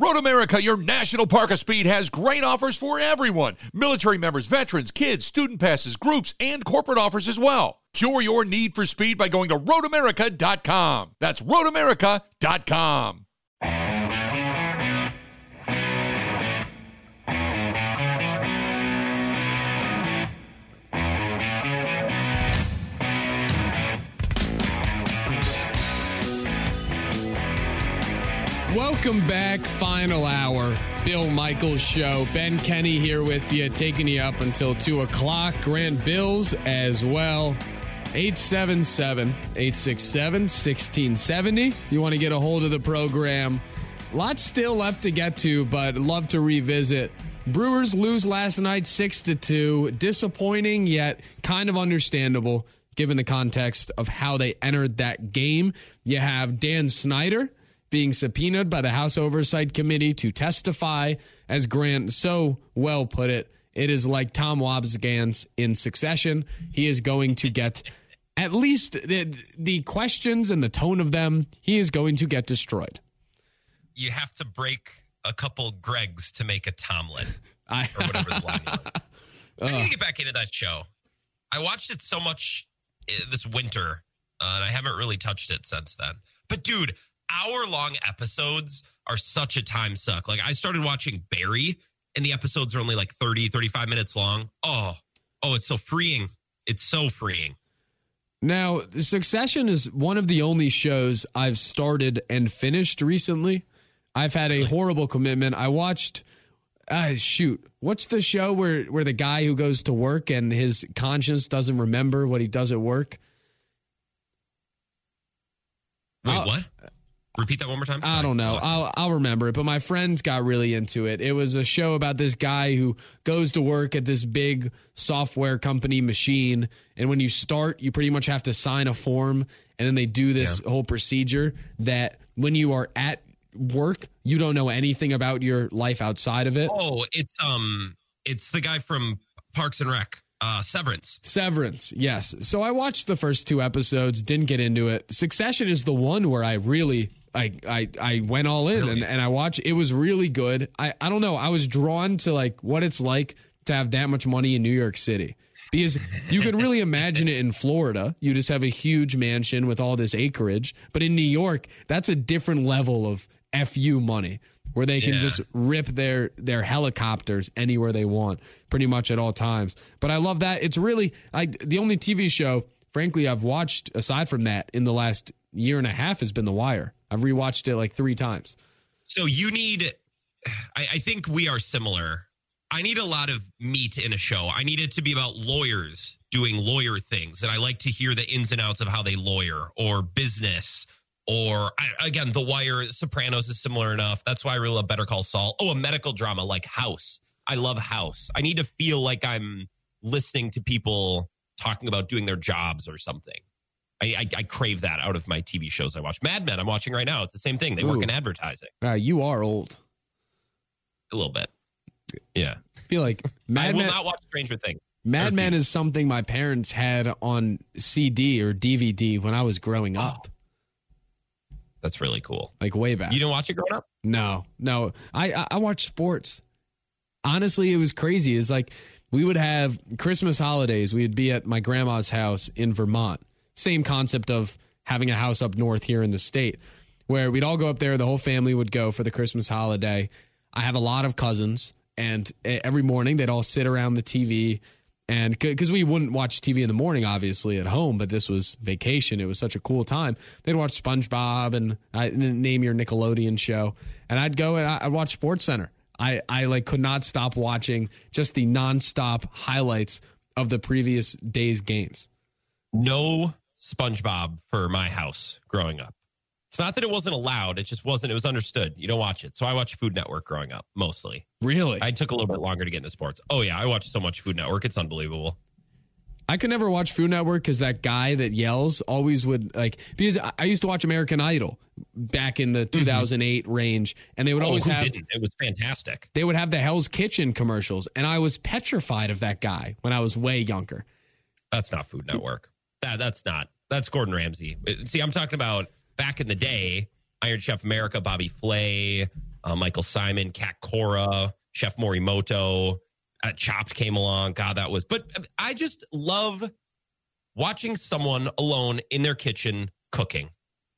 Road America, your national park of speed, has great offers for everyone military members, veterans, kids, student passes, groups, and corporate offers as well. Cure your need for speed by going to roadamerica.com. That's roadamerica.com. Welcome back, final hour. Bill Michaels Show. Ben Kenny here with you, taking you up until 2 o'clock. Grant Bills as well. 877 867 1670. You want to get a hold of the program. Lots still left to get to, but love to revisit. Brewers lose last night 6 to 2. Disappointing, yet kind of understandable given the context of how they entered that game. You have Dan Snyder being subpoenaed by the House Oversight Committee to testify. As Grant so well put it, it is like Tom Wambsgans in Succession. He is going to get at least the, the questions and the tone of them, he is going to get destroyed. You have to break a couple Gregs to make a Tomlette I, or whatever the line was. I need to get back into that show. I watched it so much eh, this winter, uh, and I haven't really touched it since then. But dude, hour long episodes are such a time suck. Like I started watching Barry and the episodes are only like 30, 35 minutes long. Oh, oh, it's so freeing. It's so freeing. Now, Succession is one of the only shows I've started and finished recently. I've had a horrible commitment. I watched uh, shoot, what's the show where where the guy who goes to work and his conscience doesn't remember what he does at work? Wait, I'll, what? Repeat that one more time. Sorry. I don't know. I'll I'll remember it. But my friends got really into it. It was a show about this guy who goes to work at this big software company machine, and when you start, you pretty much have to sign a form, and then they do this yeah. whole procedure that when you are at work, you don't know anything about your life outside of it. Oh, it's um, it's the guy from Parks and Rec. Uh, Severance. Severance, yes. So I watched the first two episodes, didn't get into it. Succession is the one where I really I I I went all in really? and, and I watched it was really good. I, I don't know. I was drawn to like what it's like to have that much money in New York City. Because you can really imagine it in Florida. You just have a huge mansion with all this acreage. But in New York, that's a different level of FU money where they can yeah. just rip their their helicopters anywhere they want pretty much at all times. But I love that. It's really like the only TV show frankly I've watched aside from that in the last year and a half has been The Wire. I've rewatched it like three times. So you need, I, I think we are similar. I need a lot of meat in a show. I need it to be about lawyers doing lawyer things. And I like to hear the ins and outs of how they lawyer or business or again, The Wire, Sopranos is similar enough. That's why I really love Better Call Saul. Oh, a medical drama like House. I love House. I need to feel like I'm listening to people talking about doing their jobs or something. I, I, I, crave that out of my TV shows I watch. Mad Men, I'm watching right now. It's the same thing. They Ooh. work in advertising. Uh, you are old. A little bit. Yeah. I feel like Mad I will not watch Stranger Things. Mad Men is something my parents had on CD or DVD when I was growing oh. up. That's really cool. Like way back. You didn't watch it growing up? No, no. I I, I watched sports. Honestly, it was crazy. It's like we would have Christmas holidays. We'd be at my grandma's house in Vermont same concept of having a house up north here in the state where we'd all go up there. The whole family would go for the Christmas holiday. I have a lot of cousins, and every morning they'd all sit around the TV. And because we wouldn't watch TV in the morning, obviously at home, but this was vacation. It was such a cool time. They'd watch SpongeBob and I name your Nickelodeon show, and I'd go and I'd watch Sports Center. I, I like could not stop watching just the nonstop highlights of the previous day's games. No SpongeBob for my house growing up. It's not that it wasn't allowed; it just wasn't. It was understood. You don't watch it. So I watched Food Network growing up mostly. Really? I took a little bit longer to get into sports. Oh yeah, I watched so much Food Network. It's unbelievable. I could never watch Food Network because that guy that yells always would like because I used to watch American Idol back in the 2008 mm-hmm. range, and they would oh, always have didn't? it was fantastic. They would have the Hell's Kitchen commercials, and I was petrified of that guy when I was way younger. That's not Food Network. That that's not. That's Gordon Ramsay. See, I'm talking about back in the day, Iron Chef America, Bobby Flay, uh, Michael Symon, Cat Cora, Chef Morimoto. Uh, Chopped came along. God, that was. But I just love watching someone alone in their kitchen cooking.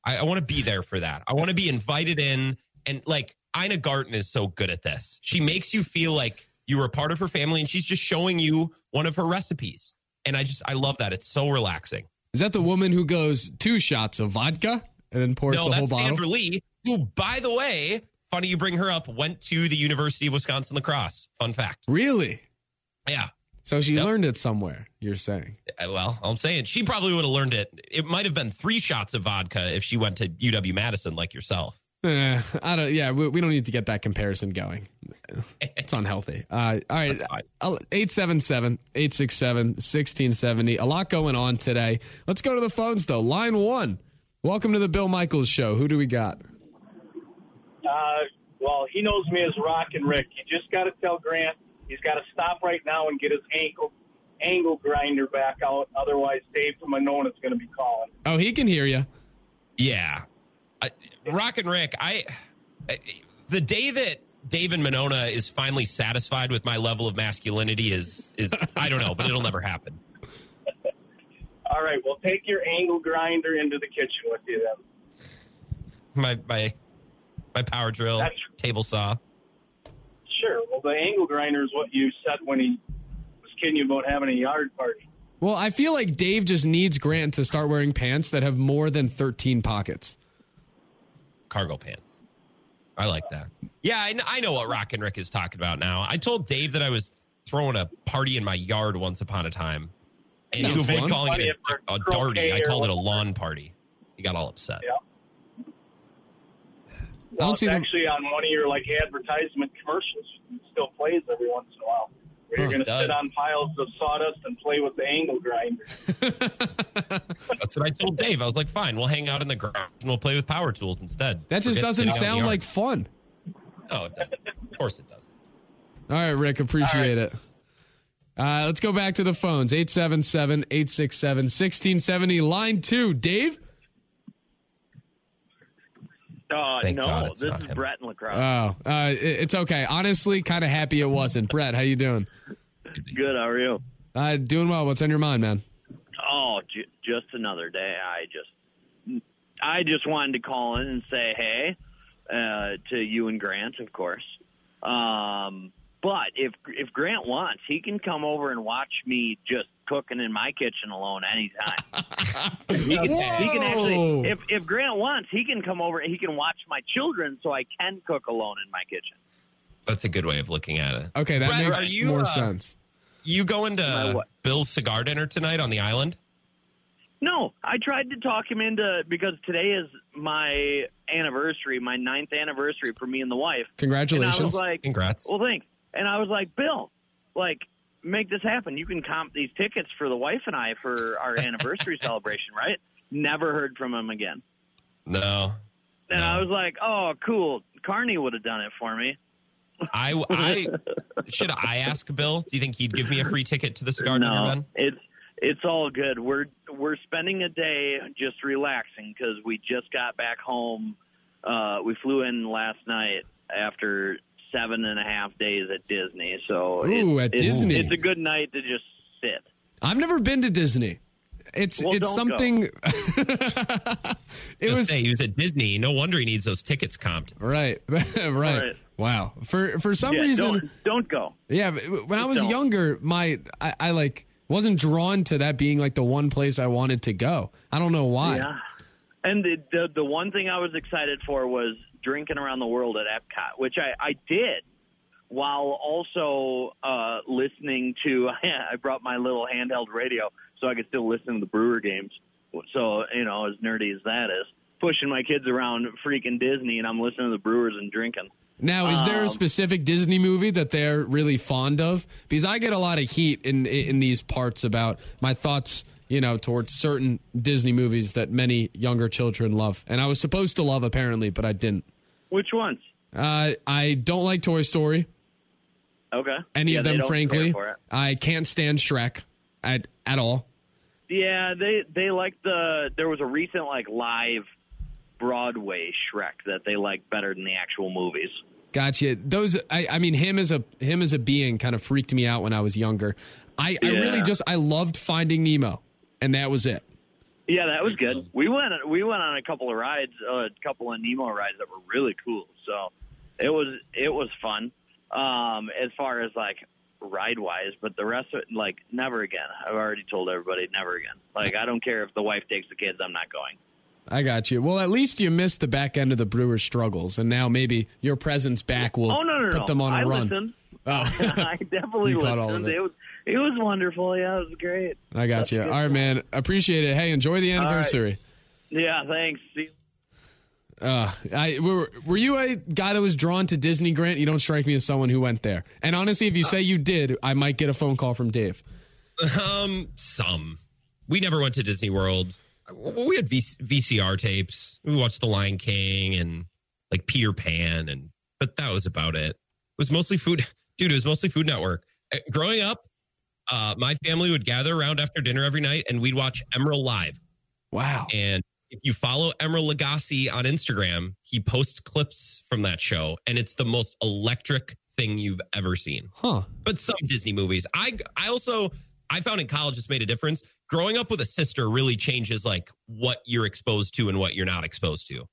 I, I want to be there for that. I want to be invited in. And like Ina Garten is so good at this. She makes you feel like you were a part of her family and she's just showing you one of her recipes. And I just, I love that. It's so relaxing. Is that the woman who goes two shots of vodka and then pours No, the whole bottle? No, that's? Sandra Lee, who, by the way, funny you bring her up, went to the University of Wisconsin La Crosse. Fun fact. Really? Yeah. So she Yep. learned it somewhere, you're saying. Uh, Well, I'm saying she probably would have learned it. It might have been three shots of vodka if she went to UW Madison like yourself. Eh, I don't. Yeah, we, we don't need to get that comparison going. It's unhealthy. Uh, all right, That's fine. eight seven seven eight six seven sixteen seventy. A lot going on today. Let's go to the phones though. Line one. Welcome to the Bill Michaels Show. Who do we got? Uh, well, he knows me as Rock and Rick. You just got to tell Grant he's got to stop right now and get his ankle angle grinder back out. Otherwise, Dave from Monona is going to be calling. Oh, he can hear you. Yeah. I, Rock and Rick, I, I the day that Dave and Monona is finally satisfied with my level of masculinity is is I don't know, but it'll never happen. All right, well, take your angle grinder into the kitchen with you then. My my my power drill, That's- table saw. Sure. Well, the angle grinder is what you said when he was kidding you about having a yard party. Well, I feel like Dave just needs Grant to start wearing pants that have more than thirteen pockets. Cargo pants. I like that. Yeah, I, kn- I know what Rock and Rick is talking about now. I told Dave that I was throwing a party in my yard once upon a time. And to Sounds avoid fun. calling it if a, a darty, I called it a lawn party. He got all upset. Yeah. I don't it's see them. actually on one of your like advertisement commercials. It still plays every once in a while. Where Huh. you're going to sit on piles of sawdust and play with the angle grinder. That's what I told Dave. I was like, fine, we'll hang out in the garage and we'll play with power tools instead. That just Forget doesn't sitting out in the sound like fun. No, it doesn't. Of course it doesn't. All right, Rick, appreciate it. Uh, let's go back to the phones 877 867 1670. Line two, Dave? Uh, Thank no, God this is him. Brett in La Crosse. Oh, uh, it- it's okay. Honestly, kind of happy it wasn't. Brett, how you doing? Good, how are you? Uh, doing well. What's on your mind, man? Oh, j- just another day. I just, I just wanted to call in and say hey uh, to you and Grant, of course. Um, but if if Grant wants, he can come over and watch me just cooking in my kitchen alone anytime. he can, he can actually, if if Grant wants, he can come over. and He can watch my children, so I can cook alone in my kitchen. That's a good way of looking at it. Okay, that Brett, makes are you, more uh, sense. You going to? Bill's cigar dinner tonight on the island? No, I tried to talk him into because today is my anniversary, my ninth anniversary for me and the wife. And I was Congratulations. like, Congrats. well, thanks. And I was like, Bill, like, make this happen. You can comp these tickets for the wife and I for our anniversary celebration, right? Never heard from him again. No. And No. I was like, oh, cool. Carney would have done it for me. I, I should I ask Bill? Do you think he'd give me a free ticket to the cigar dinner, no, it's it's all good. We're we're spending a day just relaxing because we just got back home. Uh, we flew in last night after seven and a half days at Disney. So Ooh, it's, at it's- Disney. it's a good night to just sit. I've never been to Disney. It's Well, it's don't go. something. it Just was say he was at Disney. No wonder he needs those tickets comped. right, right. Right. Wow. For for some Yeah, reason, don't don't go. Yeah, but when I was Don't. younger, my I, I like wasn't drawn to that being like the one place I wanted to go. I don't know why. Yeah. And the, the the one thing I was excited for was drinking around the world at Epcot, which I, I did while also uh, listening to. I brought my little handheld radio so I could still listen to the Brewer games. So you know, as nerdy as that is, pushing my kids around freaking Disney, and I'm listening to the Brewers and drinking. Now, is there a Um, specific Disney movie that they're really fond of? Because I get a lot of heat in in these parts about my thoughts, you know, towards certain Disney movies that many younger children love, and I was supposed to love apparently, but I didn't. Which ones? Uh, I don't like Toy Story, Okay. any Yeah, of them, frankly. I can't stand Shrek at at all. Yeah, they they like the there was a recent like live Broadway Shrek that they like better than the actual movies. Gotcha. Those, I, I mean, him as a him as a being kind of freaked me out when I was younger. I, I really just I loved Finding Nemo, and that was it. Yeah, that was good. We went we went on a couple of rides, uh, a couple of Nemo rides that were really cool. So it was it was fun. Um, as far as like ride wise, but the rest of it, like never again. I've already told everybody never again. Like I don't care if the wife takes the kids, I'm not going. I got you. Well, at least you missed the back end of the Brewers' struggles, and now maybe your presence back will Oh no no put no! them on a I run. listened. Oh. I definitely listened. it. it was it was wonderful. Yeah, it was great. I got you. All right, man. Appreciate it. Hey, enjoy the right. anniversary. Yeah, thanks. See- Uh, I were were you a guy that was drawn to Disney, Grant? You don't strike me as someone who went there. And honestly, if you say you did, I might get a phone call from Dave. Um, some. We never went to Disney World. We had v- VCR tapes. We watched The Lion King and like Peter Pan, and but that was about it. It was mostly food, dude. It was mostly Food Network. Uh, Growing up, uh, my family would gather around after dinner every night, and we'd watch Emeril Live. Wow. And if you follow Emeril Lagasse on Instagram, he posts clips from that show, and it's the most electric thing you've ever seen Huh. but some Disney movies. I I also I found in college it's made a difference. Growing up with a sister really changes like what you're exposed to and what you're not exposed to.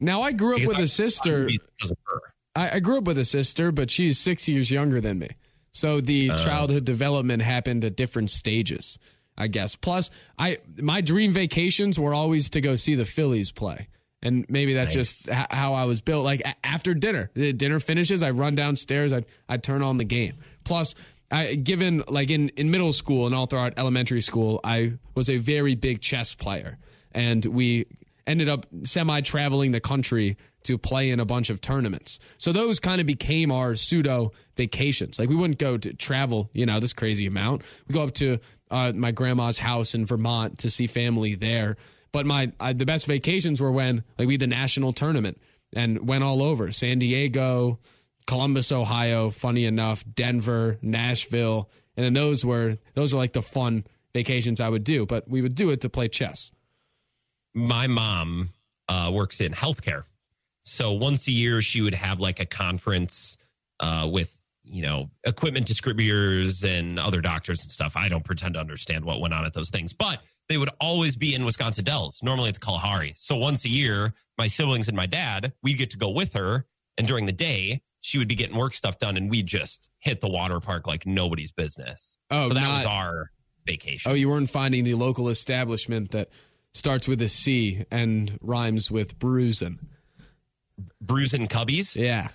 Now I grew up Because with I- a sister. movies because her. I, I grew up with a sister, but she's six years younger than me. So the uh-huh. childhood development happened at different stages, I guess. Plus, I my dream vacations were always to go see the Phillies play, and maybe that's just h- how I was built. Like a- after dinner, the dinner finishes, I run downstairs, I I turn on the game. Plus. I, given like in, in middle school and all throughout elementary school, I was a very big chess player, and we ended up semi traveling the country to play in a bunch of tournaments. So those kind of became our pseudo vacations. Like we wouldn't go to travel, you know, this crazy amount. We go up to uh, my grandma's house in Vermont to see family there. But my uh, the best vacations were when like we had the national tournament and went all over San Diego, Columbus, Ohio. Funny enough, Denver, Nashville, and then those were those were like the fun vacations I would do. But we would do it to play chess. My mom uh, works in healthcare, so once a year she would have like a conference uh, with you know equipment distributors and other doctors and stuff. I don't pretend to understand what went on at those things, but they would always be in Wisconsin Dells, normally at the Kalahari. So once a year, my siblings and my dad, we'd get to go with her, and during the day, she would be getting work stuff done, and we'd just hit the water park like nobody's business. Oh, so that not- was our vacation. Oh, you weren't finding the local establishment that starts with a C and rhymes with bruising. Bruising Cubbies. Yeah.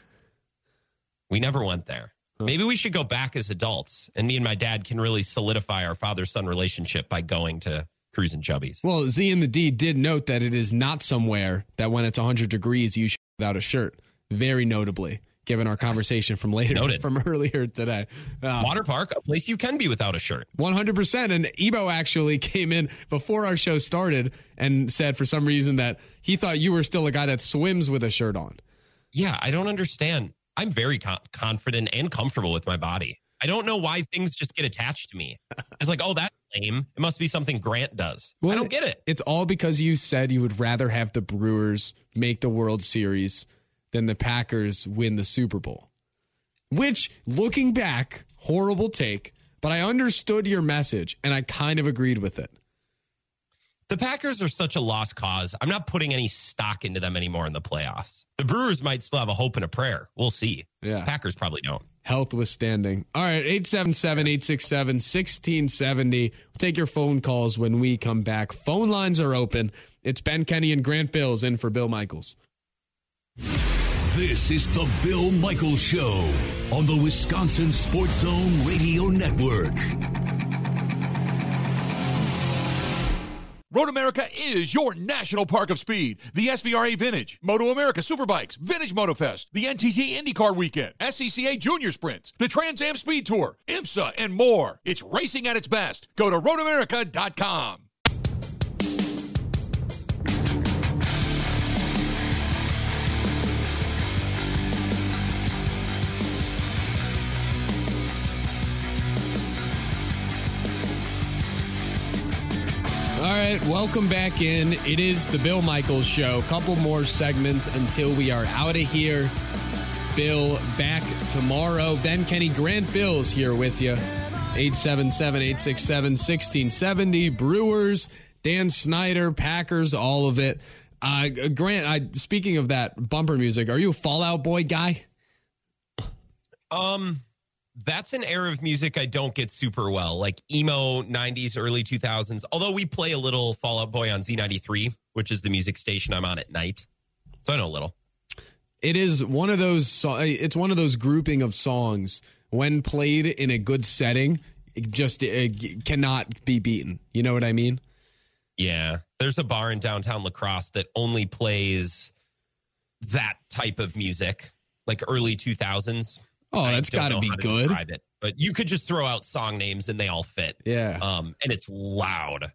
We never went there. Maybe we should go back as adults, and me and my dad can really solidify our father son relationship by going to cruising chubbies. Well, Z and the D did note that it is not somewhere that when it's 100 degrees you should without a shirt. Very notably, given our conversation from later Noted. from earlier today. Uh, Water park, a place you can be without a shirt. 100%. And Ebo actually came in before our show started and said for some reason that he thought you were still a guy that swims with a shirt on. Yeah, I don't understand. I'm very co- confident and comfortable with my body. I don't know why things just get attached to me. It's like, oh, that's lame. It must be something Grant does. I don't get it. It's all because you said you would rather have the Brewers make the World Series than the Packers win the Super Bowl. Which, looking back, horrible take, but I understood your message and I kind of agreed with it. The Packers are such a lost cause. I'm not putting any stock into them anymore in the playoffs. The Brewers might still have a hope and a prayer. We'll see. Yeah. Packers probably don't. Health withstanding. All right, 877 867 1670. We'll take your phone calls when we come back. Phone lines are open. It's Ben Kenny and Grant Bills in for Bill Michaels. This is the Bill Michaels Show on the Wisconsin Sports Zone Radio Network. Road America is your national park of speed. The SVRA Vintage, Moto America Superbikes, Vintage MotoFest, the NTT IndyCar Weekend, SCCA Junior Sprints, the Trans Am Speed Tour, IMSA, and more. It's racing at its best. Go to roadamerica.com. All right, welcome back in. It is the Bill Michaels Show. Couple more segments until we are out of here. Bill back tomorrow. Ben Kenny, Grant Bills here with you. 877 867 1670. Brewers, Dan Snyder, Packers, all of it. Uh, Grant, I, speaking of that bumper music, are you a Fall Out Boy guy? Um, that's an era of music I don't get super well, like emo 90s, early 2000s. Although we play a little Fall Out Boy on Z93, which is the music station I'm on at night. So I know a little. It is one of those it's one of those grouping of songs when played in a good setting, it just it cannot be beaten. You know what I mean? Yeah. There's a bar in downtown La Crosse that only plays that type of music, like early 2000s. Oh, that's got to be good. It, but you could just throw out song names and they all fit. Yeah. Um, and it's loud.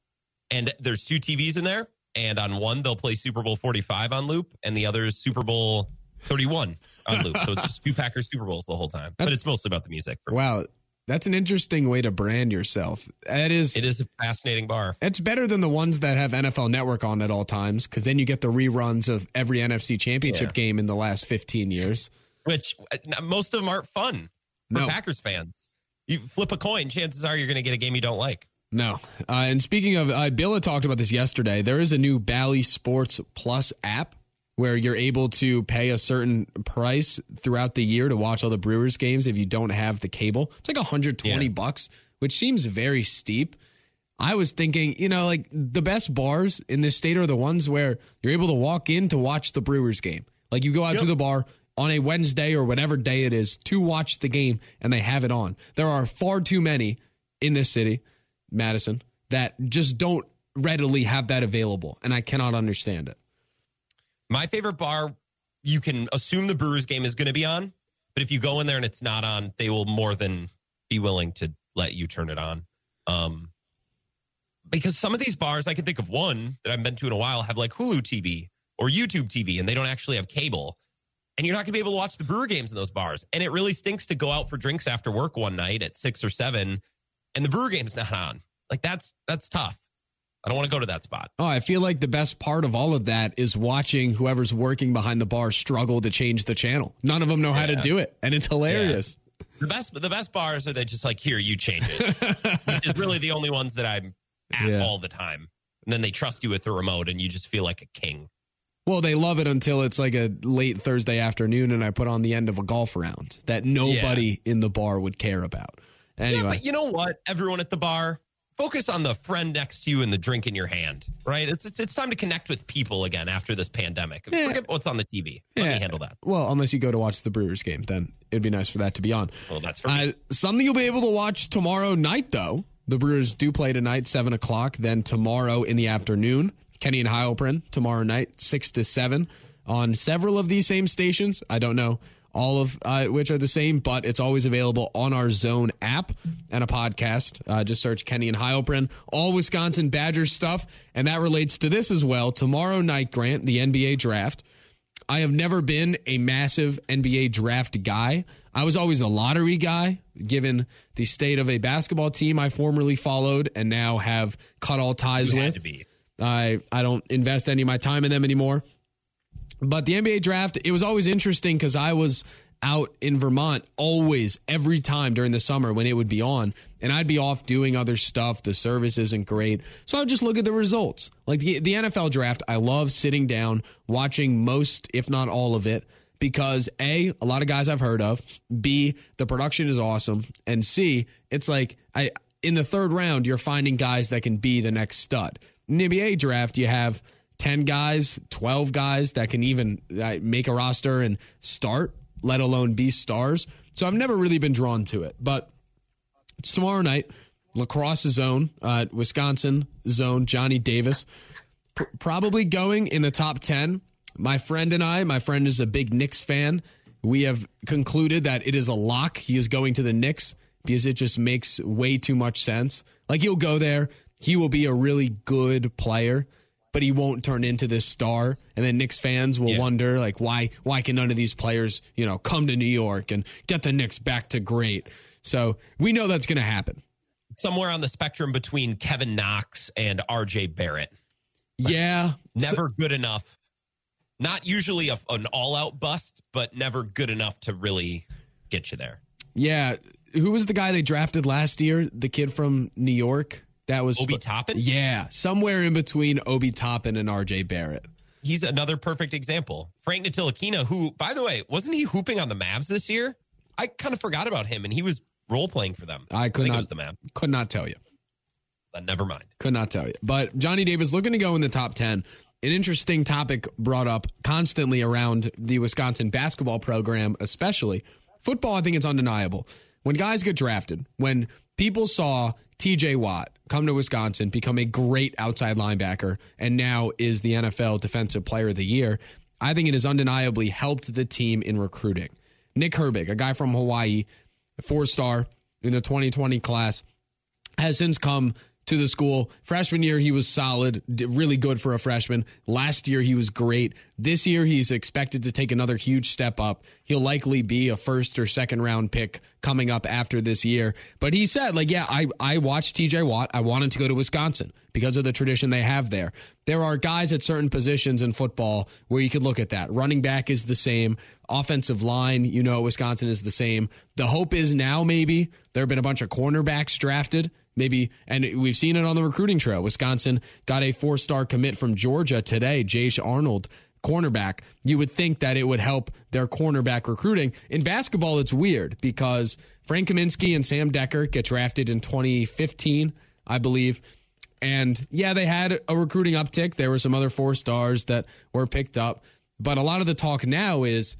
And there's two TVs in there, and on one they'll play Super Bowl 45 on loop, and the other is Super Bowl 31 on loop. so it's just two Packers Super Bowls the whole time. That's, but it's mostly about the music. wow. That's an interesting way to brand yourself. That is It is a fascinating bar. It's better than the ones that have NFL Network on at all times cuz then you get the reruns of every NFC championship yeah. game in the last 15 years which uh, most of them aren't fun for no. Packers fans. You flip a coin, chances are you're going to get a game you don't like. No. Uh, and speaking of, uh, Bill had talked about this yesterday. There is a new Bally Sports Plus app where you're able to pay a certain price throughout the year to watch all the Brewers games if you don't have the cable. It's like 120 yeah. bucks, which seems very steep. I was thinking, you know, like the best bars in this state are the ones where you're able to walk in to watch the Brewers game. Like you go out yep. to the bar, on a Wednesday or whatever day it is to watch the game and they have it on. There are far too many in this city, Madison, that just don't readily have that available. And I cannot understand it. My favorite bar, you can assume the Brewers game is going to be on, but if you go in there and it's not on, they will more than be willing to let you turn it on. Um, because some of these bars, I can think of one that I've been to in a while, have like Hulu TV or YouTube TV, and they don't actually have cable and you're not going to be able to watch the Brewer games in those bars. And it really stinks to go out for drinks after work one night at six or seven, and the Brewer game's not on. Like that's that's tough. I don't want to go to that spot. Oh, I feel like the best part of all of that is watching whoever's working behind the bar struggle to change the channel. None of them know yeah. how to do it, and it's hilarious. Yeah. The best the best bars are they just like here you change it, which is really the only ones that I'm at yeah. all the time. And then they trust you with the remote, and you just feel like a king. Well, they love it until it's like a late Thursday afternoon and I put on the end of a golf round that nobody yeah. in the bar would care about. Anyway. Yeah, but you know what? Everyone at the bar, focus on the friend next to you and the drink in your hand, right? It's it's, it's time to connect with people again after this pandemic. Yeah. Forget what's on the TV. Let yeah. me handle that. Well, unless you go to watch the Brewers game, then it'd be nice for that to be on. Well, that's for uh, something you'll be able to watch tomorrow night, though. The Brewers do play tonight, seven o'clock. Then tomorrow in the afternoon, Kenny and Heilprin tomorrow night, 6 to 7 on several of these same stations. I don't know all of uh, which are the same, but it's always available on our Zone app and a podcast. Uh, just search Kenny and Heilprin, all Wisconsin Badgers stuff. And that relates to this as well. Tomorrow night, Grant, the NBA draft. I have never been a massive NBA draft guy. I was always a lottery guy, given the state of a basketball team I formerly followed and now have cut all ties you with. I I don't invest any of my time in them anymore. But the NBA draft, it was always interesting because I was out in Vermont always, every time during the summer when it would be on, and I'd be off doing other stuff. The service isn't great. So I would just look at the results. Like the, the NFL draft, I love sitting down, watching most, if not all of it, because A, a lot of guys I've heard of, B, the production is awesome, and C, it's like I in the third round, you're finding guys that can be the next stud. NBA draft, you have 10 guys, 12 guys that can even uh, make a roster and start, let alone be stars. So I've never really been drawn to it. But tomorrow night, La Crosse zone, uh, Wisconsin zone, Johnny Davis, pr- probably going in the top 10. My friend and I, my friend is a big Knicks fan. We have concluded that it is a lock. He is going to the Knicks because it just makes way too much sense. Like he'll go there, he will be a really good player, but he won't turn into this star. And then Knicks fans will yeah. wonder, like, why why can none of these players, you know, come to New York and get the Knicks back to great? So we know that's going to happen. Somewhere on the spectrum between Kevin Knox and R.J. Barrett. Yeah, never so, good enough. Not usually a, an all out bust, but never good enough to really get you there. Yeah. Who was the guy they drafted last year? The kid from New York? That was Obi Toppin? Yeah. Somewhere in between Obi Toppin and RJ Barrett. He's another perfect example. Frank Ntilikina, who, by the way, wasn't he hooping on the Mavs this year? I kind of forgot about him, and he was role playing for them. I could think not. the Mavs. Could not tell you. But never mind. Could not tell you. But Johnny Davis looking to go in the top 10. An interesting topic brought up constantly around the Wisconsin basketball program, especially. Football, I think it's undeniable. When guys get drafted, when people saw TJ Watt come to Wisconsin, become a great outside linebacker, and now is the NFL Defensive Player of the Year, I think it has undeniably helped the team in recruiting. Nick Herbig, a guy from Hawaii, four star in the 2020 class, has since come to the school. Freshman year, he was solid, really good for a freshman. Last year, he was great. This year, he's expected to take another huge step up. He'll likely be a first or second round pick coming up after this year. But he said, like, yeah, I, I watched TJ Watt. I wanted to go to Wisconsin because of the tradition they have there. There are guys at certain positions in football where you could look at that. Running back is the same. Offensive line, you know, Wisconsin is the same. The hope is now maybe there have been a bunch of cornerbacks drafted maybe and we've seen it on the recruiting trail. Wisconsin got a four star commit from georgia today jace arnold cornerback. You would think that it would help their cornerback recruiting. In basketball it's weird because frank kaminsky and sam Dekker get drafted in 2015 i believe. And yeah they had a recruiting uptick. There were some other four stars that were picked up. But a lot of the talk now is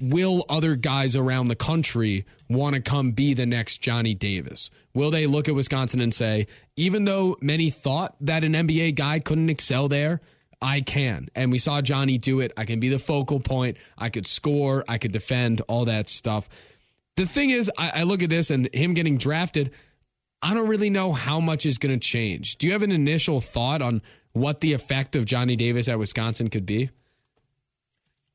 will other guys around the country want to come be the next Johnny Davis? Will they look at Wisconsin and say, even though many thought that an NBA guy couldn't excel there, I can. And we saw Johnny do it. I can be the focal point. I could score. I could defend, all that stuff. The thing is, I, I look at this and him getting drafted, I don't really know how much is going to change. Do you have an initial thought on what the effect of Johnny Davis at Wisconsin could be?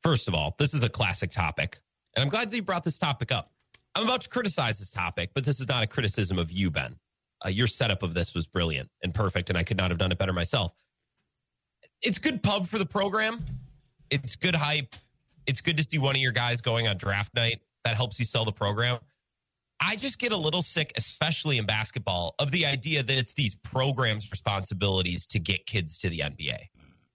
First of all, this is a classic topic, and I'm glad that you brought this topic up. I'm about to criticize this topic, but this is not a criticism of you, Ben. Uh, your setup of this was brilliant and perfect, and I could not have done it better myself. It's good pub for the program. It's good hype. It's good to see one of your guys going on draft night. That helps you sell the program. I just get a little sick, especially in basketball, of the idea that it's these programs' responsibilities to get kids to the NBA. You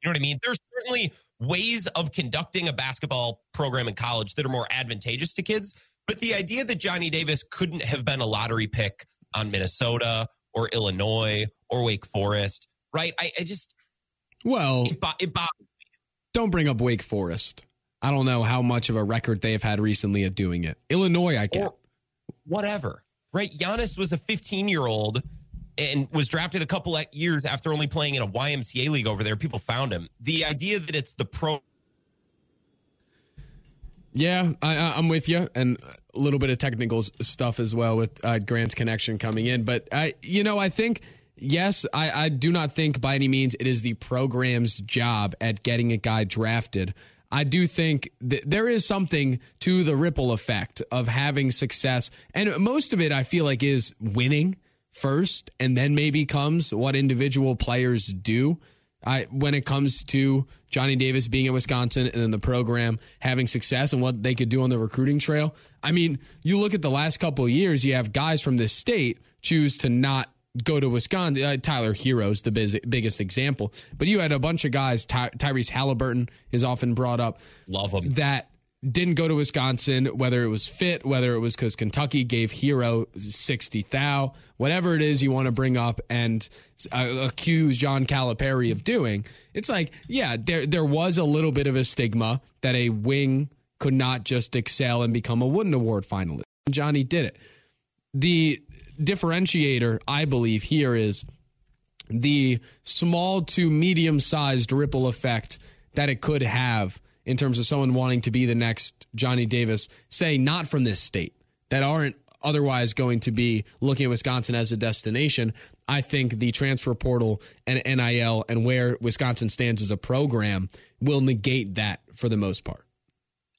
know what I mean? There's certainly ways of conducting a basketball program in college that are more advantageous to kids. But the idea that Johnny Davis couldn't have been a lottery pick on Minnesota or Illinois or Wake Forest, right? I, I just well, it, it bothers me. Don't bring up Wake Forest. I don't know how much of a record they have had recently at doing it. Illinois, I get. Or whatever, right? Giannis was a 15 year old and was drafted a couple of years after only playing in a YMCA league over there. People found him. The idea that it's the pro. Yeah, I, I'm with you, and a little bit of technical stuff as well with uh, Grant's connection coming in. But I, you know, I think yes, I, I do not think by any means it is the program's job at getting a guy drafted. I do think that there is something to the ripple effect of having success, and most of it I feel like is winning first, and then maybe comes what individual players do. I, when it comes to Johnny Davis being at Wisconsin and then the program having success and what they could do on the recruiting trail. I mean, you look at the last couple of years, you have guys from this state choose to not go to Wisconsin. Uh, Tyler Herro's the biz- biggest example, but you had a bunch of guys. Ty- Tyrese Halliburton is often brought up. Love him. That didn't go to Wisconsin, whether it was fit, whether it was because Kentucky gave Herro 60 thou, whatever it is you want to bring up and uh, accuse John Calipari of doing. It's like, yeah, there there was a little bit of a stigma that a wing could not just excel and become a Wooden Award finalist. Johnny did it. The differentiator, I believe, here is the small to medium sized ripple effect that it could have in terms of someone wanting to be the next Johnny Davis, say not from this state, that aren't otherwise going to be looking at Wisconsin as a destination. I think the transfer portal and NIL and where Wisconsin stands as a program will negate that for the most part.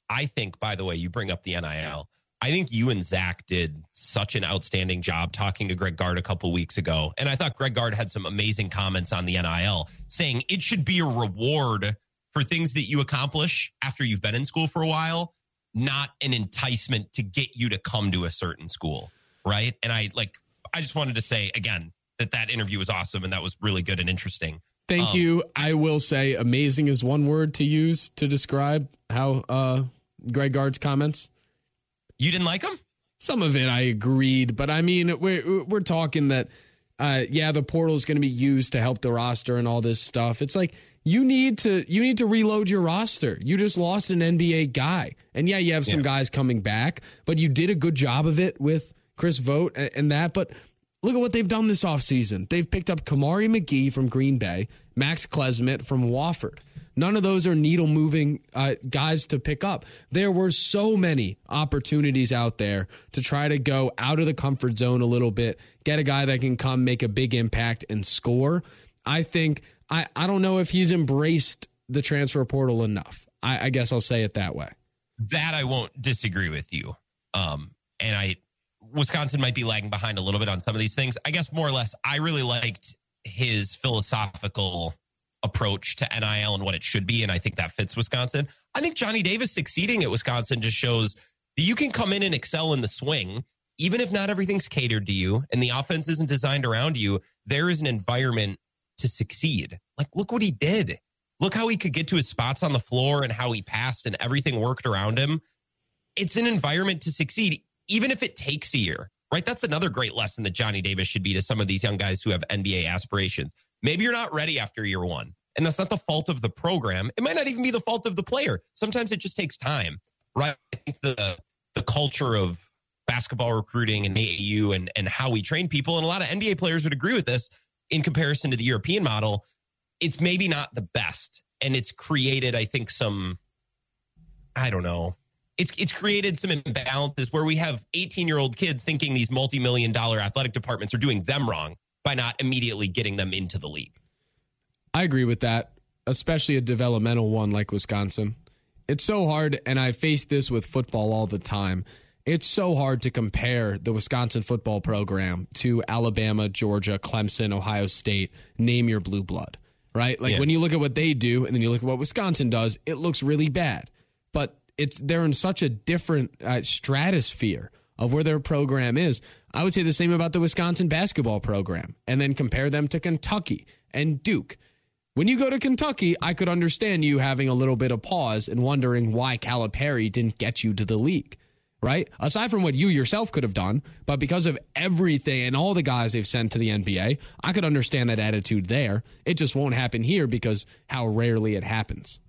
I think, by the way, you bring up the NIL. I think you and Zach did such an outstanding job talking to Greg Gard a couple weeks ago. And I thought Greg Gard had some amazing comments on the NIL saying it should be a reward for things that you accomplish after you've been in school for a while, not an enticement to get you to come to a certain school, right? And I like I just wanted to say again that that interview was awesome and that was really good and interesting. Thank Um, you. I will say amazing is one word to use to describe how uh, Greg Gard's comments. You didn't like him? Some of it I agreed, but I mean we're we're talking that uh, yeah, the portal is going to be used to help the roster and all this stuff. It's like you need to you need to reload your roster. You just lost an NBA guy, and yeah, you have some Yeah. guys coming back, but you did a good job of it with Chris Vogt and, and that. But look at what they've done this offseason. They've picked up Kamari McGee from Green Bay, Max Klesmit from Wofford. None of those are needle moving uh, guys to pick up. There were so many opportunities out there to try to go out of the comfort zone a little bit, get a guy that can come make a big impact and score. I think, I, I don't know if he's embraced the transfer portal enough. I, I guess I'll say it that way. that I won't disagree with you. Um, and I, Wisconsin might be lagging behind a little bit on some of these things. I guess more or less, I really liked his philosophical approach to NIL and what it should be, and I think that fits Wisconsin. I think Johnny Davis succeeding at Wisconsin just shows that you can come in and excel in the swing, even if not everything's catered to you and the offense isn't designed around you. There is an environment to succeed. Like, look what he did. Look how he could get to his spots on the floor and how he passed and everything worked around him. It's an environment to succeed, even if it takes a year, right? That's another great lesson that Johnny Davis should be to some of these young guys who have NBA aspirations. Maybe you're not ready after year one, and that's not the fault of the program. It might not even be the fault of the player. Sometimes it just takes time, right? I think the the culture of basketball recruiting and AAU and and how we train people, and a lot of NBA players would agree with this in comparison to the European model. It's maybe not the best, and it's created, I think, some I don't know. It's it's created some imbalances where we have 18 year old kids thinking these multi million dollar athletic departments are doing them wrong by not immediately getting them into the league. I agree with that, especially a developmental one like Wisconsin. It's so hard, and I face this with football all the time. It's so hard to compare the Wisconsin football program to Alabama, Georgia, Clemson, Ohio State, name your blue blood, right? Like Yeah. when you look at what they do and then you look at what Wisconsin does, it looks really bad. But it's they're in such a different uh, stratosphere of where their program is. I would say the same about the Wisconsin basketball program, and then compare them to Kentucky and Duke. When you go to Kentucky, I could understand you having a little bit of pause and wondering why Calipari didn't get you to the league, right? Aside from what you yourself could have done, but because of everything and all the guys they've sent to the NBA, I could understand that attitude there. It just won't happen here because how rarely it happens.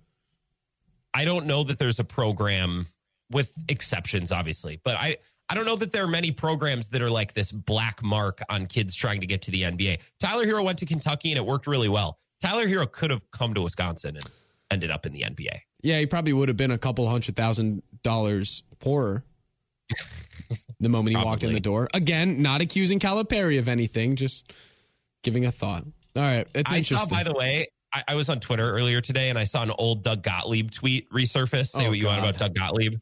I don't know that there's a program with exceptions, obviously, but I, I don't know that there are many programs that are like this black mark on kids trying to get to the NBA. Tyler Herro went to Kentucky and it worked really well. Tyler Herro could have come to Wisconsin and ended up in the NBA. Yeah, he probably would have been a couple hundred thousand dollars poorer the moment he walked in the door. Again, not accusing Calipari of anything, just giving a thought. All right, it's I interesting. saw, by the way, I, I was on Twitter earlier today and I saw an old Doug Gottlieb tweet resurface. Say Oh, what you want about Doug Gottlieb.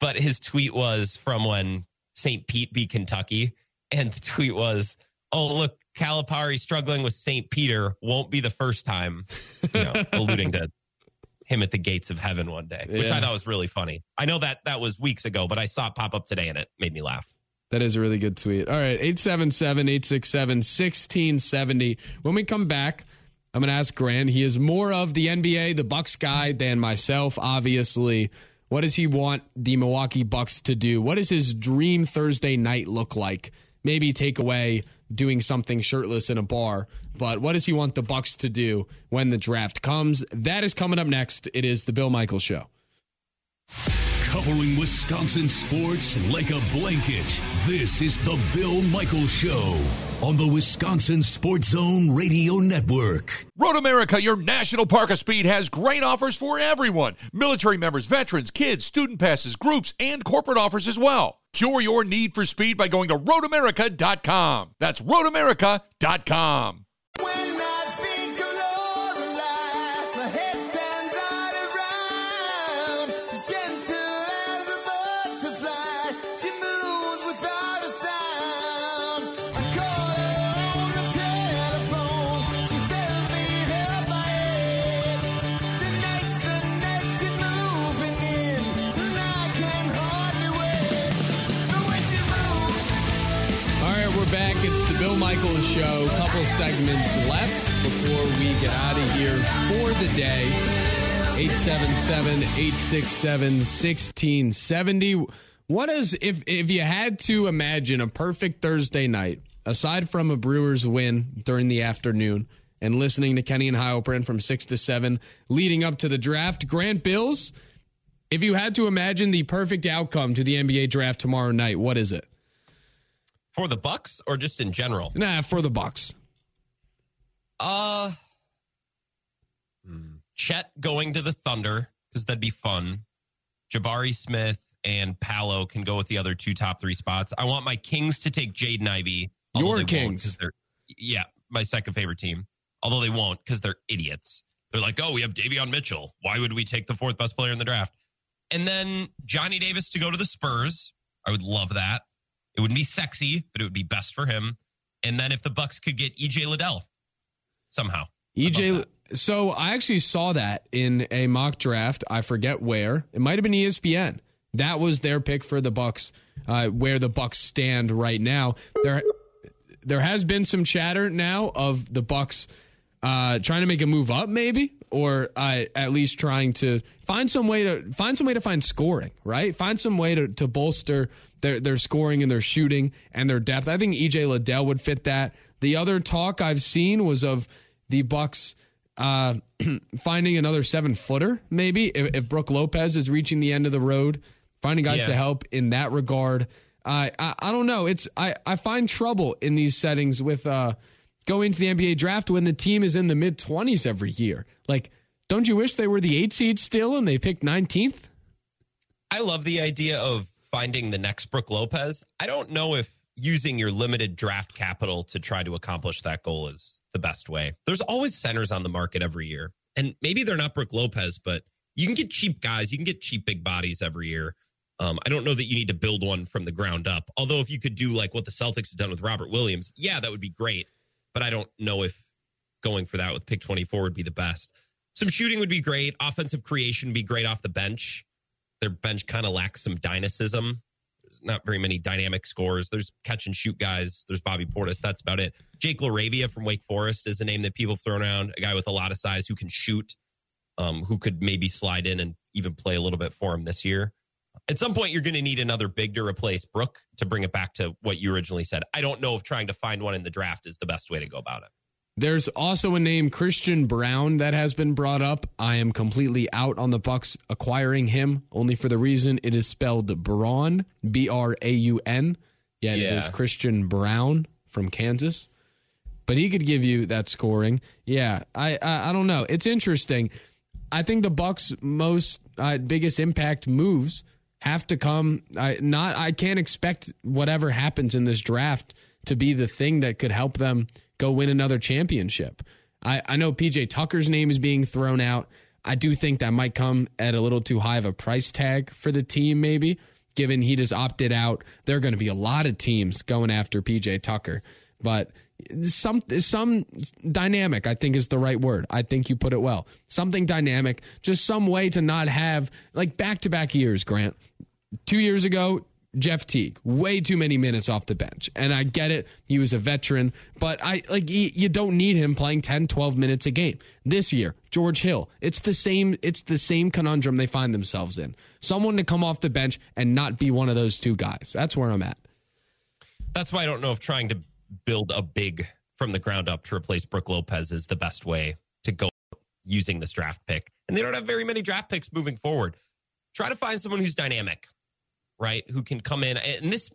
But his tweet was from when St. Pete beat Kentucky. And the tweet was, oh, look, Calipari struggling with St. Peter won't be the first time, you know, alluding to him at the gates of heaven one day, which I thought was really funny. I know that that was weeks ago, but I saw it pop up today and it made me laugh. That is a really good tweet. All right, 877 867 1670. When we come back, I'm going to ask Grant. He is more of the NBA, the Bucks guy than myself, obviously. What does he want the Milwaukee Bucks to do? What does his dream Thursday night look like? Maybe take away doing something shirtless in a bar, but what does he want the Bucks to do when the draft comes? That is coming up next. It is the Bill Michaels show. Covering Wisconsin sports like a blanket. This is the Bill Michaels Show on the Wisconsin Sports Zone Radio Network. Road America, your national park of speed, has great offers for everyone military members, veterans, kids, student passes, groups, and corporate offers as well. Cure your need for speed by going to roadamerica.com. That's roadamerica.com. When segments left before we get out of here for the day. 877 867 1670. What is, if, if you had to imagine a perfect Thursday night, aside from a Brewers win during the afternoon and listening to Kenny and Heilprin from 6 to 7 leading up to the draft, Grant Bills, if you had to imagine the perfect outcome to the NBA draft tomorrow night, what is it? For the Bucks or just in general? Nah, for the Bucks. Uh hmm. Chet going to the Thunder because that'd be fun. Jabari Smith and Paolo can go with the other two top three spots. I want my Kings to take Jaden Ivey. Your Kings. Yeah, my second favorite team. Although they won't because they're idiots. They're like, oh, we have Davion Mitchell. Why would we take the fourth best player in the draft? And then Johnny Davis to go to the Spurs. I would love that. It wouldn't be sexy, but it would be best for him. And then if the Bucks could get EJ Liddell somehow. EJ. So I actually saw that in a mock draft. I forget where. It might have been ESPN. That was their pick for the Bucks. Uh, where the Bucks stand right now. There, there has been some chatter now of the Bucks uh, trying to make a move up, maybe, or uh, at least trying to find some way to find some way to find scoring. Right, find some way to, to bolster their their scoring and their shooting and their depth. I think EJ Liddell would fit that. The other talk I've seen was of the Bucks uh, finding another seven footer, maybe if, if Brooke Lopez is reaching the end of the road, finding guys Yeah. to help in that regard. I, I I don't know. It's I I find trouble in these settings with uh going to the NBA draft when the team is in the mid twenties every year. Like, don't you wish they were the eight seed still and they picked nineteenth? I love the idea of finding the next Brooke Lopez. I don't know if using your limited draft capital to try to accomplish that goal is the best way. There's always centers on the market every year. And maybe they're not Brooke Lopez, but you can get cheap guys, you can get cheap big bodies every year. Um, I don't know that you need to build one from the ground up. Although if you could do like what the Celtics have done with Robert Williams, yeah, that would be great. But I don't know if going for that with pick 24 would be the best. Some shooting would be great. Offensive creation would be great off the bench their bench kind of lacks some dynamicism. Not very many dynamic scores. There's catch and shoot guys. There's Bobby Portis. That's about it. Jake LaRavia from Wake Forest is a name that people have thrown around. A guy with a lot of size who can shoot, um, who could maybe slide in and even play a little bit for him this year. At some point, you're going to need another big to replace Brooke to bring it back to what you originally said. I don't know if trying to find one in the draft is the best way to go about it. There's also a name Christian Braun that has been brought up. I am completely out on the Bucks acquiring him only for the reason it is spelled Braun, B R A U N. Yet it is Christian Braun from Kansas. But he could give you that scoring. Yeah, I I, I don't know. It's interesting. I think the Bucks' most uh, biggest impact moves have to come. I not. I can't expect whatever happens in this draft to be the thing that could help them go win another championship. I, I know PJ Tucker's name is being thrown out. I do think that might come at a little too high of a price tag for the team, maybe, given he just opted out. There are going to be a lot of teams going after PJ Tucker. But some some dynamic i think is the right word i think you put it well something dynamic just some way to not have like back to back years grant two years ago jeff teague way too many minutes off the bench. And i get it he was a veteran but i like you, you don't need him playing 10 12 minutes a game. This year george hill it's the same it's the same conundrum they find themselves in. Someone to come off the bench and not be one of those two guys. That's where i'm at. That's why I don't know if trying to build a big from the ground up to replace Brooke Lopez is the best way to go using this draft pick. And they don't have very many draft picks moving forward. Try to find someone who's dynamic, right? Who can come in and this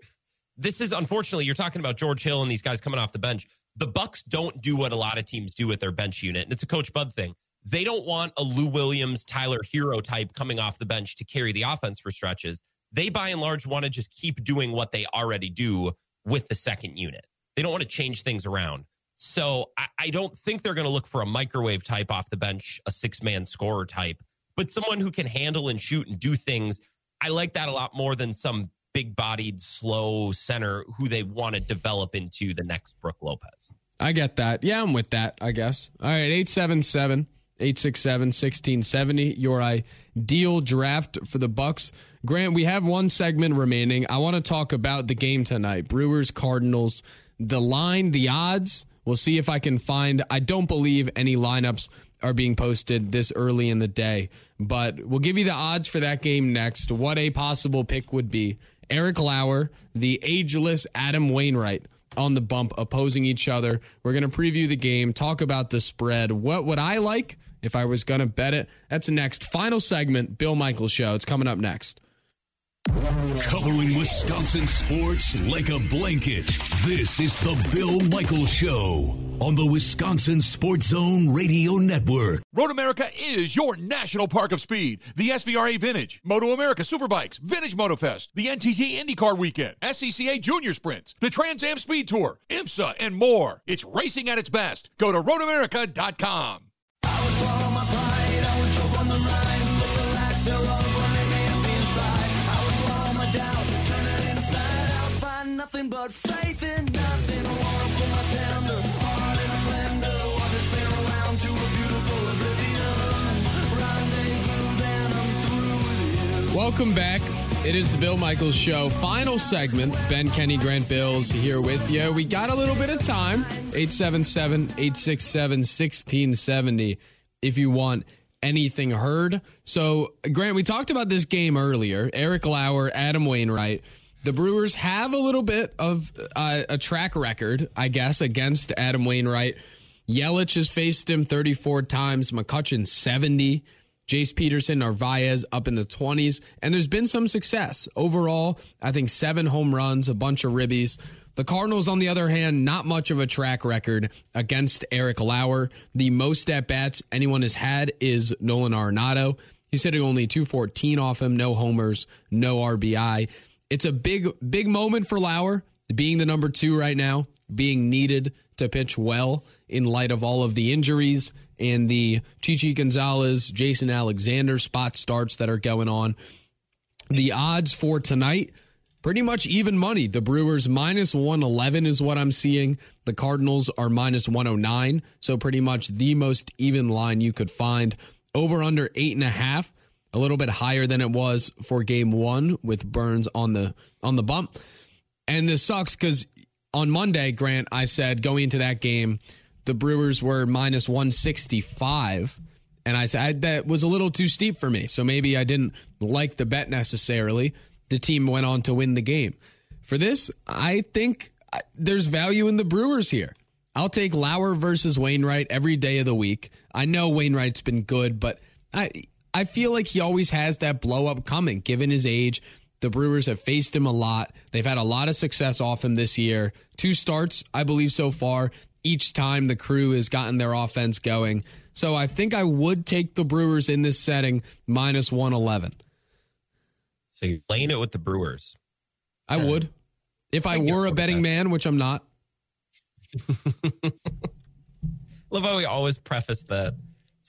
this is unfortunately you're talking about George Hill and these guys coming off the bench. The Bucks don't do what a lot of teams do with their bench unit, and it's a coach Bud thing. They don't want a Lou Williams, Tyler Herro type coming off the bench to carry the offense for stretches. They by and large want to just keep doing what they already do with the second unit. They don't want to change things around. So I, I don't think they're going to look for a microwave type off the bench, a six man scorer type, but someone who can handle and shoot and do things. I like that a lot more than some big bodied, slow center who they want to develop into the next Brooke Lopez. I get that. Yeah, I'm with that, I guess. All right, 877 867 1670. Your ideal draft for the Bucks. Grant, we have one segment remaining. I want to talk about the game tonight. Brewers Cardinals. The line, the odds, we'll see if I can find. I don't believe any lineups are being posted this early in the day, but we'll give you the odds for that game next. What a possible pick would be. Eric Lauer, the ageless Adam Wainwright on the bump opposing each other. We're going to preview the game, talk about the spread. What would I like if I was going to bet it? That's next final segment, Bill Michaels show. It's coming up next. Covering Wisconsin sports like a blanket. This is the Bill Michaels Show on the Wisconsin Sports Zone Radio Network. Road America is your national park of speed. The SVRA Vintage, Moto America Superbikes, Vintage MotoFest, the NTT IndyCar Weekend, SCCA Junior Sprints, the Trans Am Speed Tour, IMSA, and more. It's racing at its best. Go to roadamerica.com. Nothing but faith in nothing. My tender heart in a blender. Spin around to a beautiful oblivion. Welcome back. It is the Bill Michaels Show. Final segment. Ben Kenny Grant Bills here with you. We got a little bit of time. 877 867 1670 if you want anything heard. So, Grant, we talked about this game earlier. Eric Lauer, Adam Wainwright. The Brewers have a little bit of uh, a track record, I guess, against Adam Wainwright. Yelich has faced him 34 times, McCutcheon 70. Jace Peterson, Narvaez up in the 20s, and there's been some success. Overall, I think seven home runs, a bunch of ribbies. The Cardinals, on the other hand, not much of a track record against Eric Lauer. The most at bats anyone has had is Nolan Arenado. He's hitting only 214 off him, no homers, no RBI. It's a big, big moment for Lauer, being the number two right now, being needed to pitch well in light of all of the injuries and the Chichi Gonzalez, Jason Alexander spot starts that are going on. The odds for tonight, pretty much even money. The Brewers minus 111 is what I'm seeing. The Cardinals are minus 109. So pretty much the most even line you could find. Over under eight and a half, a little bit higher than it was for game one with Burnes on the on the bump. And this sucks because on Monday, Grant, I said going into that game, the Brewers were minus 165. And I said that was a little too steep for me. So maybe I didn't like the bet necessarily. The team went on to win the game. For this, I think uh, there's value in the Brewers here. I'll take Lauer versus Wainwright every day of the week. I know Wainwright's been good, but I I feel like he always has that blow up coming given his age. The Brewers have faced him a lot. They've had a lot of success off him this year. Two starts, I believe, so far. Each time the crew has gotten their offense going. So I think I would take the Brewers in this setting minus 111. So you're playing it with the Brewers. I would. If I you're were a betting man, which I'm not. Love how we always preface that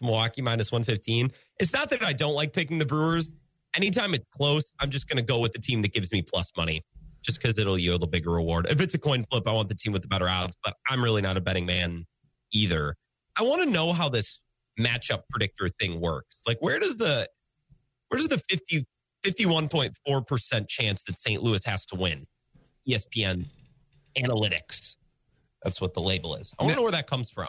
Milwaukee minus 115. It's not that I don't like picking the Brewers. Anytime it's close, I'm just going to go with the team that gives me plus money just because it'll yield a bigger reward. If it's a coin flip, I want the team with the better odds, but I'm really not a betting man either. I want to know how this matchup predictor thing works. Like, where does the where does the 50 51.4% chance that St. Louis has to win? ESPN analytics. That's what the label is. I want to know where that comes from.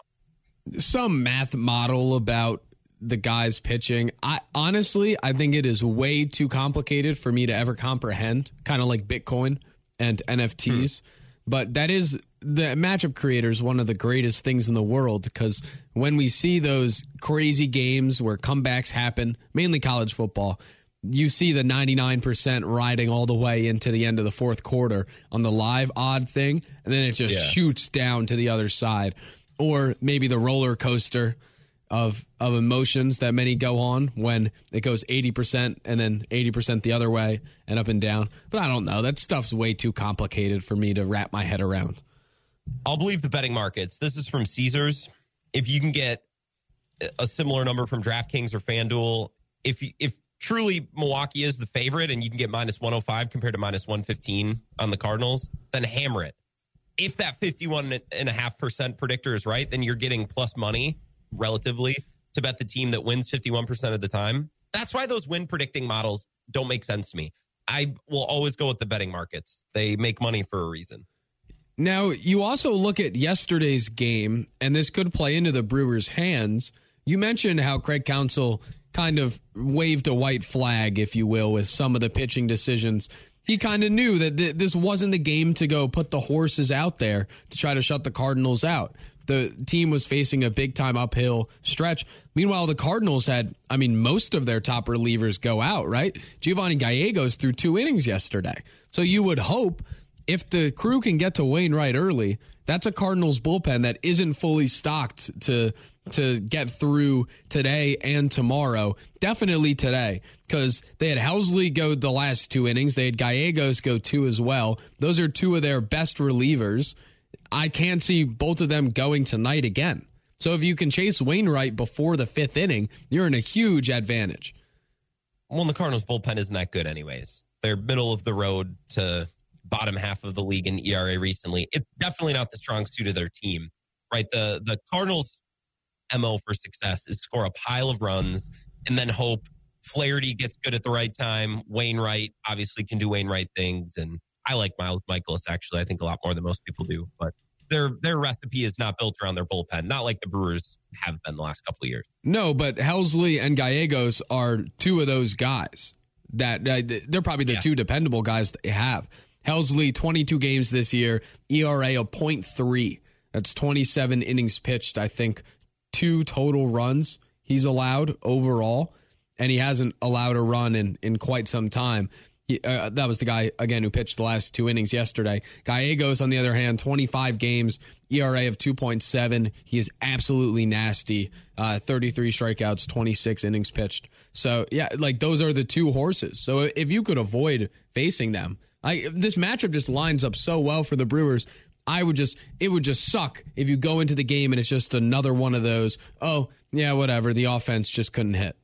Some math model about the guys pitching. I honestly, I think it is way too complicated for me to ever comprehend, kind of like Bitcoin and NFTs. Hmm. But that is the matchup creator is one of the greatest things in the world because when we see those crazy games where comebacks happen, mainly college football, you see the 99% riding all the way into the end of the fourth quarter on the live odd thing, and then it just Yeah. shoots down to the other side. Or maybe the roller coaster of of emotions that many go on when it goes 80% and then 80% the other way and up and down. But I don't know. That stuff's way too complicated for me to wrap my head around. I'll believe the betting markets. This is from Caesars. If you can get a similar number from DraftKings or FanDuel, if you- if truly Milwaukee is the favorite and you can get minus 105 compared to minus 115 on the Cardinals, then hammer it. If that 51.5% predictor is right, then you're getting plus money relatively to bet the team that wins 51% of the time. That's why those win predicting models don't make sense to me. I will always go with the betting markets. They make money for a reason. Now, you also look at yesterday's game, and this could play into the Brewers' hands. You mentioned how Craig Counsell kind of waved a white flag, if you will, with some of the pitching decisions. He kind of knew that th- this wasn't the game to go put the horses out there to try to shut the Cardinals out. The team was facing a big time uphill stretch. Meanwhile, the Cardinals had, I mean, most of their top relievers go out, right? Giovanni Gallegos threw two innings yesterday. So you would hope if the crew can get to Wainwright early, that's a Cardinals bullpen that isn't fully stocked to to get through today and tomorrow. Definitely today because they had Helsley go the last two innings. They had Gallegos go two as well. Those are two of their best relievers. I can't see both of them going tonight again. So if you can chase Wainwright before the fifth inning, you're in a huge advantage. Well, the Cardinals bullpen isn't that good, anyways. They're middle of the road to bottom half of the league in ERA recently. It's definitely not the strong suit of their team, right? The the Cardinals' mo for success is score a pile of runs and then hope Flaherty gets good at the right time. Wainwright obviously can do Wainwright things, and I like Miles Mikolas actually. I think a lot more than most people do, but their their recipe is not built around their bullpen, not like the Brewers have been the last couple of years. No, but Helsley and Gallegos are two of those guys that uh, they're probably the Yeah. two dependable guys they have. Helsley, 22 games this year, ERA of 0.3. That's 27 innings pitched. I think two total runs he's allowed overall, and he hasn't allowed a run in, in quite some time. He, uh, that was the guy again who pitched the last two innings yesterday. Gallegos, on the other hand, 25 games, ERA of 2.7. He is absolutely nasty. Uh, 33 strikeouts, 26 innings pitched. So yeah, like those are the two horses. So if you could avoid facing them, I this matchup just lines up so well for the Brewers. I would just it would just suck if you go into the game and it's just another one of those. Oh yeah, whatever. The offense just couldn't hit.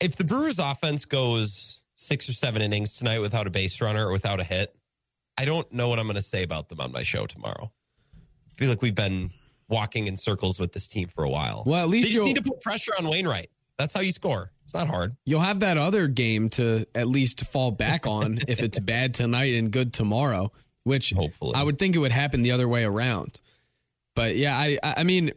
if the Brewers offense goes six or seven innings tonight without a base runner or without a hit, I don't know what I'm going to say about them on my show tomorrow. I feel like we've been walking in circles with this team for a while. Well, at least they just need to put pressure on Wainwright. That's how you score. It's not hard. you'll have that other game to at least fall back on if it's bad tonight and good tomorrow. Which Hopefully. I would think it would happen the other way around. But yeah, I I I mean,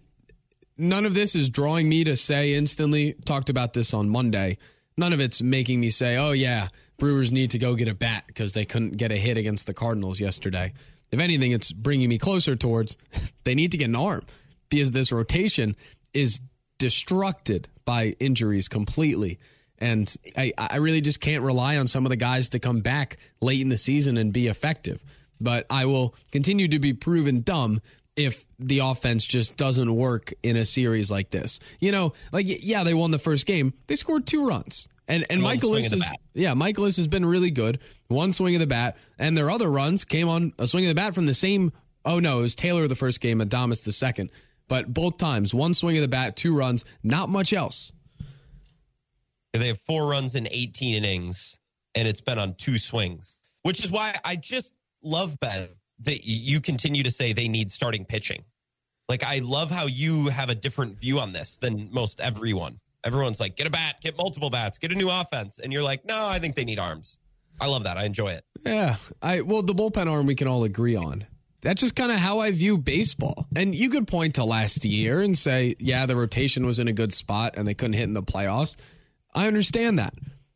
none of this is drawing me to say instantly. Talked about this on Monday. None of it's making me say, "Oh yeah, Brewers need to go get a bat because they couldn't get a hit against the Cardinals yesterday." If anything, it's bringing me closer towards they need to get an arm because this rotation is destructed by injuries completely. And I, I really just can't rely on some of the guys to come back late in the season and be effective. But I will continue to be proven dumb if the offense just doesn't work in a series like this. You know, like yeah, they won the first game. They scored two runs. And and Mikolas is yeah, Mikolas has been really good. One swing of the bat, and their other runs came on a swing of the bat from the same. Oh no, it was Taylor the first game, Adames the second. But both times, one swing of the bat, two runs, not much else. They have four runs in 18 innings, and it's been on two swings, which is why I just love Ben that you continue to say they need starting pitching. Like I love how you have a different view on this than most everyone. Everyone's like, get a bat, get multiple bats, get a new offense, and you're like, no, I think they need arms. I love that. I enjoy it. Yeah, I well the bullpen arm we can all agree on. That's just kind of how I view baseball. And you could point to last year and say, yeah, the rotation was in a good spot and they couldn't hit in the playoffs. I understand that.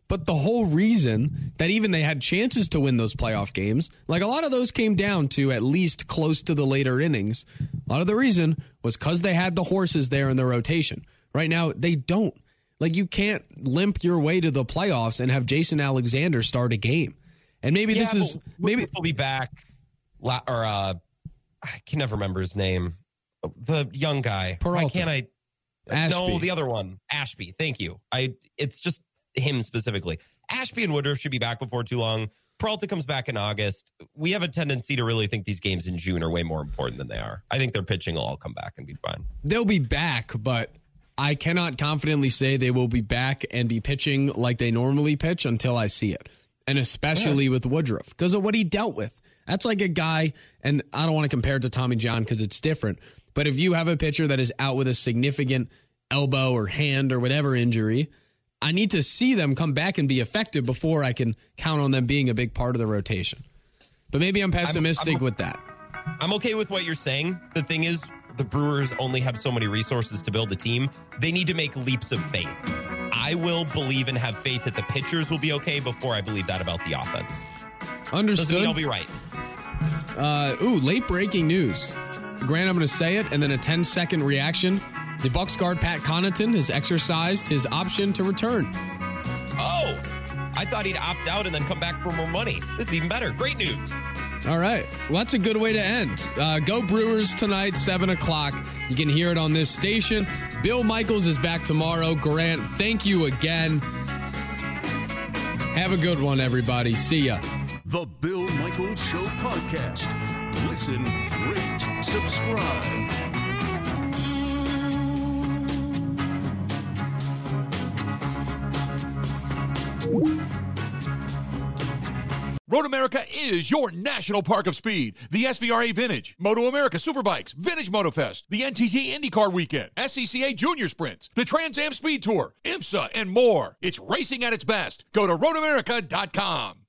But the whole reason that even they had chances to win those playoff games, like a lot of those came down to at least close to the later innings. A lot of the reason was because they had the horses there in the rotation. Right now, they don't. Like you can't limp your way to the playoffs and have Jason Alexander start a game. And maybe this is maybe we'll be back. La- or uh, I can never remember his name. The young guy. Why can't I? Ashby. No, the other one, Ashby. Thank you. I. It's just him specifically. Ashby and Woodruff should be back before too long. Peralta comes back in August. We have a tendency to really think these games in June are way more important than they are. I think their pitching will all come back and be fine. they'll be back, but I cannot confidently say they will be back and be pitching like they normally pitch until I see it. And especially with Woodruff because of what he dealt with. That's like a guy, and I don't want to compare it to Tommy John because it's different. But if you have a pitcher that is out with a significant elbow or hand or whatever injury, I need to see them come back and be effective before I can count on them being a big part of the rotation. But maybe I'm pessimistic I'm- with that. I'm okay with what you're saying. The thing is, the Brewers only have so many resources to build a team. They need to make leaps of faith. I will believe and have faith that the pitchers will be okay before I believe that about the offense. Doesn't mean Understood. I'll be right. Uh, ooh, late breaking news. Grant, I'm going to say it, and then a 10 second reaction. The Bucks guard Pat Connaughton has exercised his option to return. Oh, I thought he'd opt out and then come back for more money. This is even better. Great news. All right. Well, that's a good way to end. Uh, go Brewers tonight, 7 o'clock. You can hear it on this station. Bill Michaels is back tomorrow. Grant, thank you again. Have a good one, everybody. See ya. The Bill Michaels Show podcast. Listen, rate, subscribe. Road America is your national park of speed. The SVRA Vintage, Moto America Superbikes, Vintage MotoFest, the NTT IndyCar Weekend, SCCA Junior Sprints, the Trans Am Speed Tour, IMSA, and more. It's racing at its best. Go to roadamerica.com.